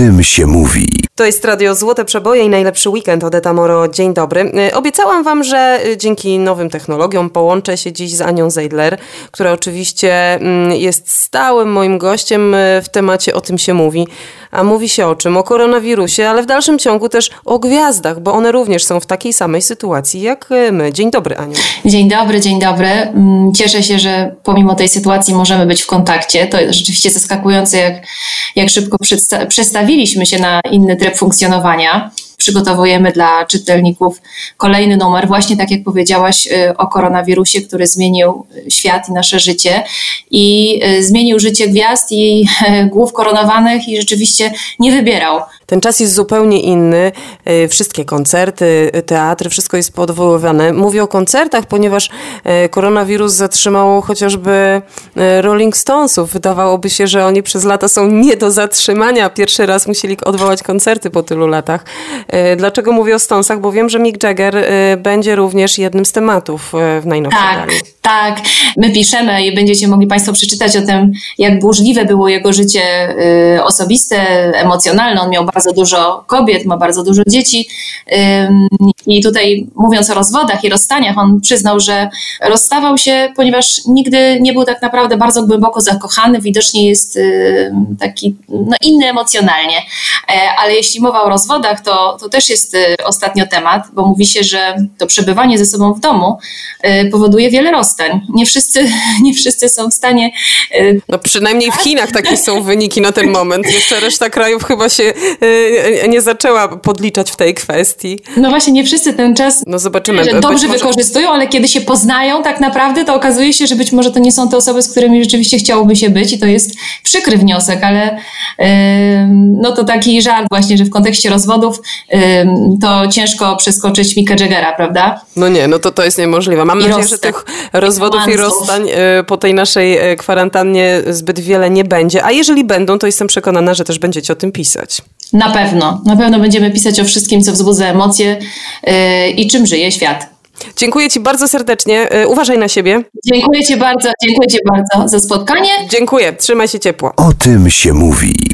tym się mówi. To jest Radio Złote Przeboje i najlepszy weekend. Odeta Moro, dzień dobry. E, obiecałam Wam, że e, dzięki nowym technologiom połączę się dziś z Anią Zeidler, która oczywiście mm, jest stałym moim gościem e, w temacie O tym się mówi. A mówi się o czym? O koronawirusie, ale w dalszym ciągu też o gwiazdach, bo one również są w takiej samej sytuacji jak my. Dzień dobry, Aniu. Dzień dobry, dzień dobry. Mm, cieszę się, że pomimo tej sytuacji możemy być w kontakcie. To jest rzeczywiście zaskakujące, jak, jak szybko przestawiliśmy się na inny tryb funkcjonowania. Przygotowujemy dla czytelników kolejny numer, właśnie tak jak powiedziałaś y, o koronawirusie, który zmienił świat i nasze życie i y, zmienił życie gwiazd i głów koronowanych i rzeczywiście nie wybierał. Ten czas jest zupełnie inny. Y, wszystkie koncerty, teatry, wszystko jest podwoływane. Mówię o koncertach, ponieważ koronawirus zatrzymał chociażby Rolling Stonesów. Wydawałoby się, że oni przez lata są nie do zatrzymania. Pierwszy raz musieli odwołać koncerty po tylu latach. Dlaczego mówię o Stonesach? Bo wiem, że Mick Jagger będzie również jednym z tematów w najnowszym Tak, gali. Tak. My piszemy i będziecie mogli Państwo przeczytać o tym, jak burzliwe było jego życie osobiste, emocjonalne. On miał bardzo dużo kobiet, ma bardzo dużo dzieci. I tutaj mówiąc o rozwodach i rozstaniach, on przyznał, że rozstawał się, ponieważ nigdy nie był tak naprawdę bardzo głęboko zakochany. Widocznie jest taki no, inny emocjonalnie. Ale jeśli mowa o rozwodach, to to też jest y, ostatnio temat, bo mówi się, że to przebywanie ze sobą w domu y, powoduje wiele rozstań. Nie wszyscy, nie wszyscy są w stanie. Y, no przynajmniej w Chinach takie są wyniki na ten moment. Jeszcze reszta krajów chyba się nie zaczęła podliczać w tej kwestii. No właśnie, nie wszyscy ten czas no zobaczymy. Że dobrze może... wykorzystują, ale kiedy się poznają tak naprawdę, to okazuje się, że być może to nie są te osoby, z którymi rzeczywiście chciałoby się być i to jest przykry wniosek, ale yy, no to taki żart właśnie, że w kontekście rozwodów to ciężko przeskoczyć Mika Jaggera, prawda? No nie, no to to jest niemożliwe. Mam I nadzieję, że tych rozwodów i rozstań y, po tej naszej y, kwarantannie zbyt wiele nie będzie. A jeżeli będą, to jestem przekonana, że też będziecie o tym pisać. Na pewno. Na pewno będziemy pisać o wszystkim, co wzbudza emocje y, i czym żyje świat. Dziękuję Ci bardzo serdecznie. Uważaj na siebie. Dziękuję Ci bardzo, dziękuję Ci bardzo za spotkanie. Dziękuję. Trzymaj się ciepło. O tym się mówi.